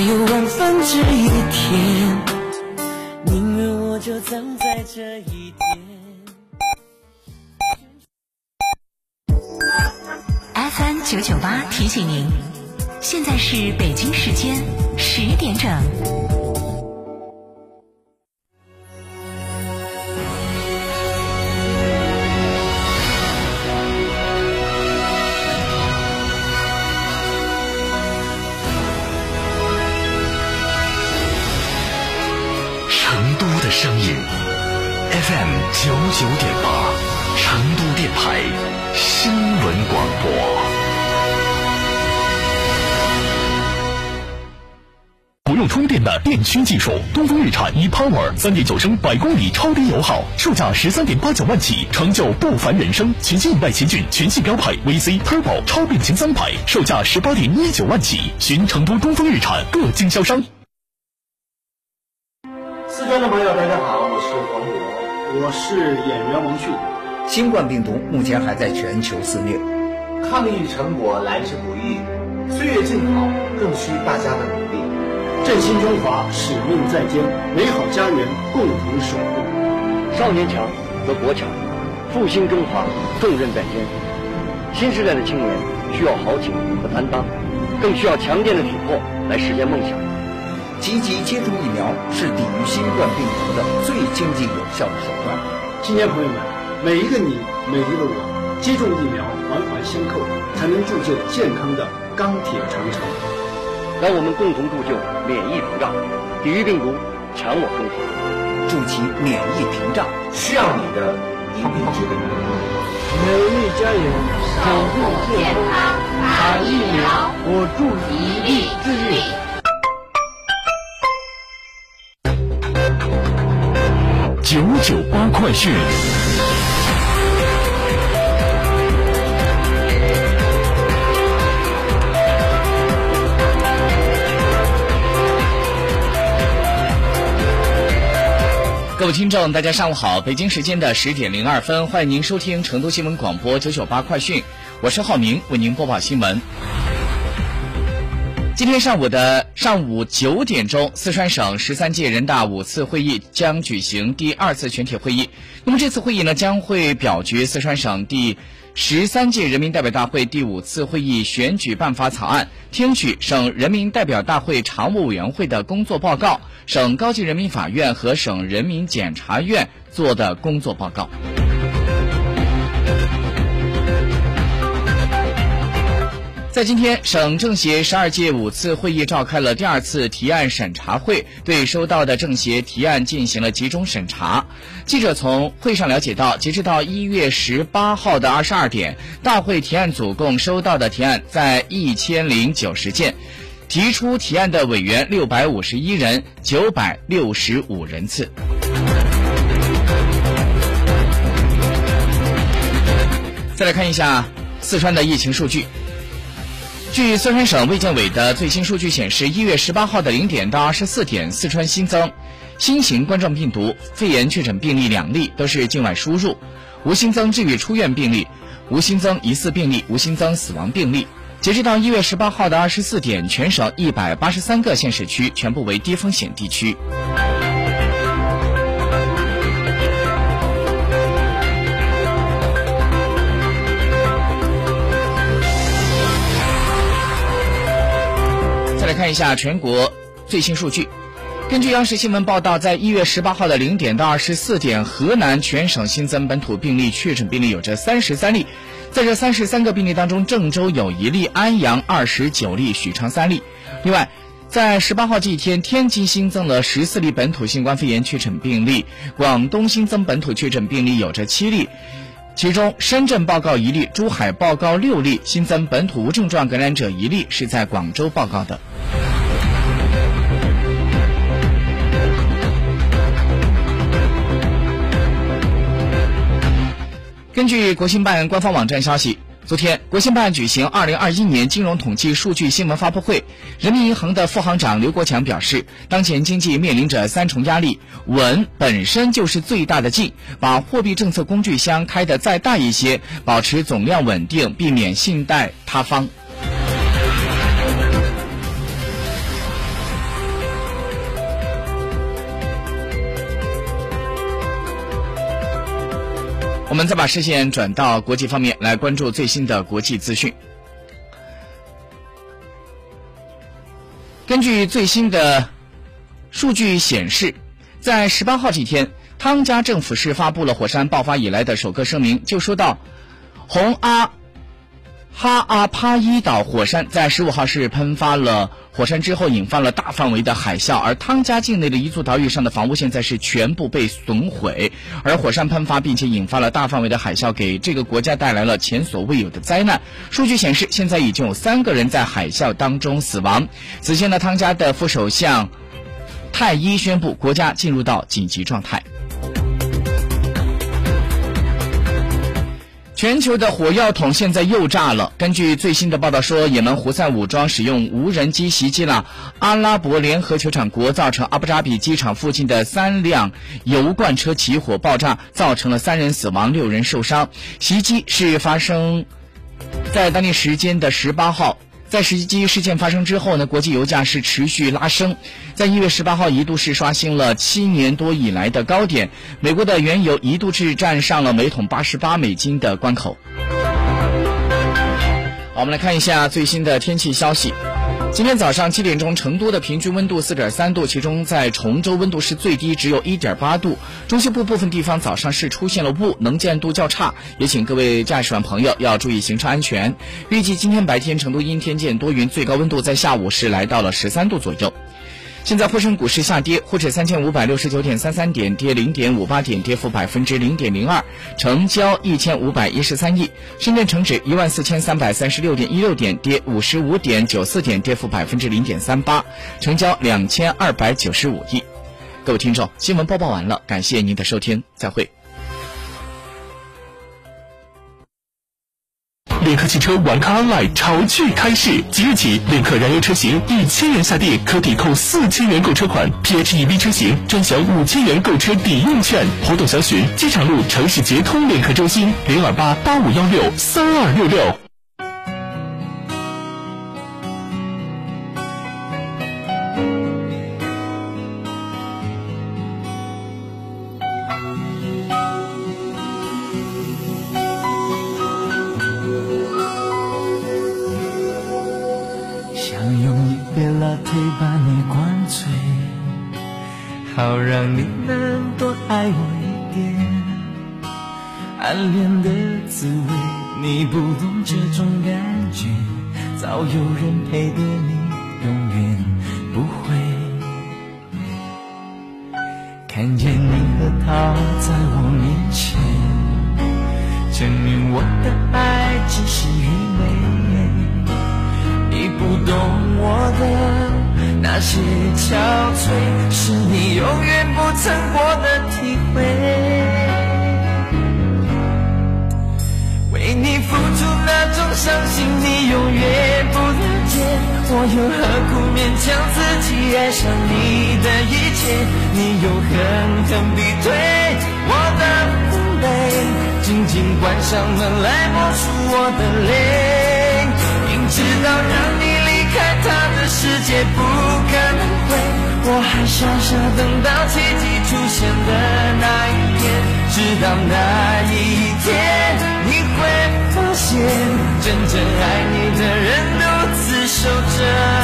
还有万分之一天，宁愿我就葬在这一天。FM 九九八提醒您，现在是北京时间十点整。成都的声音 FM 九九点八，成都电台新闻广播。不用充电的电驱技术，东风日产 ePower 三点九升百公里超低油耗，售价十三点八九万起，成就不凡人生。全新一代奇骏全系标配 VC Turbo 超变擎三百，售价十八点一九万起，寻成都东风日产各经销商。观众朋友，大家好，我是黄渤，我是演员王迅。新冠病毒目前还在全球肆虐，抗疫成果来之不易，岁月静好更需大家的努力。振兴中华，使命在肩，美好家园共同守护。少年强则国强，复兴中华重任在肩。新时代的青年需要豪情和担当，更需要强健的体魄来实现梦想。积极接种疫苗是抵御新冠病毒的最经济有效的手段。青年朋友们，每一个你，每一个我，接种疫苗，环环相扣，才能铸就健康的钢铁长城。让我们共同铸就免疫屏障，抵御病毒，强我中华。筑起免疫屏障，需要你的一臂之力。美丽家园，守护健康，打疫苗，我助一臂之力。九九八快讯，各位听众，大家上午好！北京时间的十点零二分，欢迎您收听成都新闻广播九九八快讯，我是浩明，为您播报新闻。今天上午的上午九点钟，四川省十三届人大五次会议将举行第二次全体会议。那么这次会议呢，将会表决四川省第十三届人民代表大会第五次会议选举办法草案，听取省人民代表大会常务委员会的工作报告，省高级人民法院和省人民检察院做的工作报告。在今天，省政协十二届五次会议召开了第二次提案审查会，对收到的政协提案进行了集中审查。记者从会上了解到，截止到一月十八号的二十二点，大会提案组共收到的提案在一千零九十件，提出提案的委员六百五十一人，九百六十五人次。再来看一下四川的疫情数据。据四川省卫健委的最新数据显示，一月十八号的零点到二十四点，四川新增新型冠状病毒肺炎确诊病例两例，都是境外输入，无新增治愈出院病例，无新增疑似病例，无新增死亡病例。截止到一月十八号的二十四点，全省一百八十三个县市区全部为低风险地区。来看一下全国最新数据。根据央视新闻报道，在一月十八号的零点到二十四点，河南全省新增本土病例确诊病例有着三十三例。在这三十三个病例当中，郑州有一例，安阳二十九例，许昌三例。另外，在十八号这一天，天津新增了十四例本土新冠肺炎确诊病例，广东新增本土确诊病例有着七例。其中，深圳报告一例，珠海报告六例，新增本土无症状感染者一例，是在广州报告的。根据国新办官方网站消息。昨天，国新办举行二零二一年金融统计数据新闻发布会。人民银行的副行长刘国强表示，当前经济面临着三重压力，稳本身就是最大的劲，把货币政策工具箱开得再大一些，保持总量稳定，避免信贷塌方。我们再把视线转到国际方面，来关注最新的国际资讯。根据最新的数据显示，在十八号这天，汤加政府是发布了火山爆发以来的首个声明，就说到红阿。哈阿帕伊岛火山在十五号是喷发了火山之后，引发了大范围的海啸，而汤加境内的一座岛屿上的房屋现在是全部被损毁。而火山喷发并且引发了大范围的海啸，给这个国家带来了前所未有的灾难。数据显示，现在已经有三个人在海啸当中死亡。此前呢，汤加的副首相泰伊宣布，国家进入到紧急状态。全球的火药桶现在又炸了。根据最新的报道说，也门胡塞武装使用无人机袭击了阿拉伯联合酋长国，造成阿布扎比机场附近的三辆油罐车起火爆炸，造成了三人死亡、六人受伤。袭击是发生在当地时间的十八号。在袭击事件发生之后呢，国际油价是持续拉升，在一月十八号一度是刷新了七年多以来的高点，美国的原油一度是站上了每桶八十八美金的关口。好，我们来看一下最新的天气消息。今天早上七点钟，成都的平均温度四点三度，其中在崇州温度是最低，只有一点八度。中西部部分地方早上是出现了雾，能见度较差，也请各位驾驶员朋友要注意行车安全。预计今天白天成都阴天见多云，最高温度在下午是来到了十三度左右。现在沪深股市下跌，沪指三千五百六十九点三三点，跌零点五八点，跌幅百分之零点零二，成交一千五百一十三亿。深圳成指一万四千三百三十六点一六点，跌五十五点九四点，跌幅百分之零点三八，成交两千二百九十五亿。各位听众，新闻播报完了，感谢您的收听，再会。领克汽车玩咖 online 潮趣开市，即日起，领克燃油车型一千元下定可抵扣四千元购车款，PHEV 车型专享五千元购车抵用券。活动详询机场路城市捷通领克中心零二八八五幺六三二六六。会把你灌醉好让你能多爱我一点，暗恋的滋味你不懂这种感觉，早有人陪的你永远不会。看见你和他在我面前，证明我的爱只是愚昧，你不懂我的。那些憔悴，是你永远不曾过的体会。为你付出那种伤心，你永远不了解。我又何苦勉强自己爱上你的一切？你又狠狠逼退我的防备，紧紧关上门来默数我的泪，明知道让你。开他的世界不可能会，我还傻傻等到奇迹出现的那一天，直到那一天，你会发现，真正爱你的人独自守着。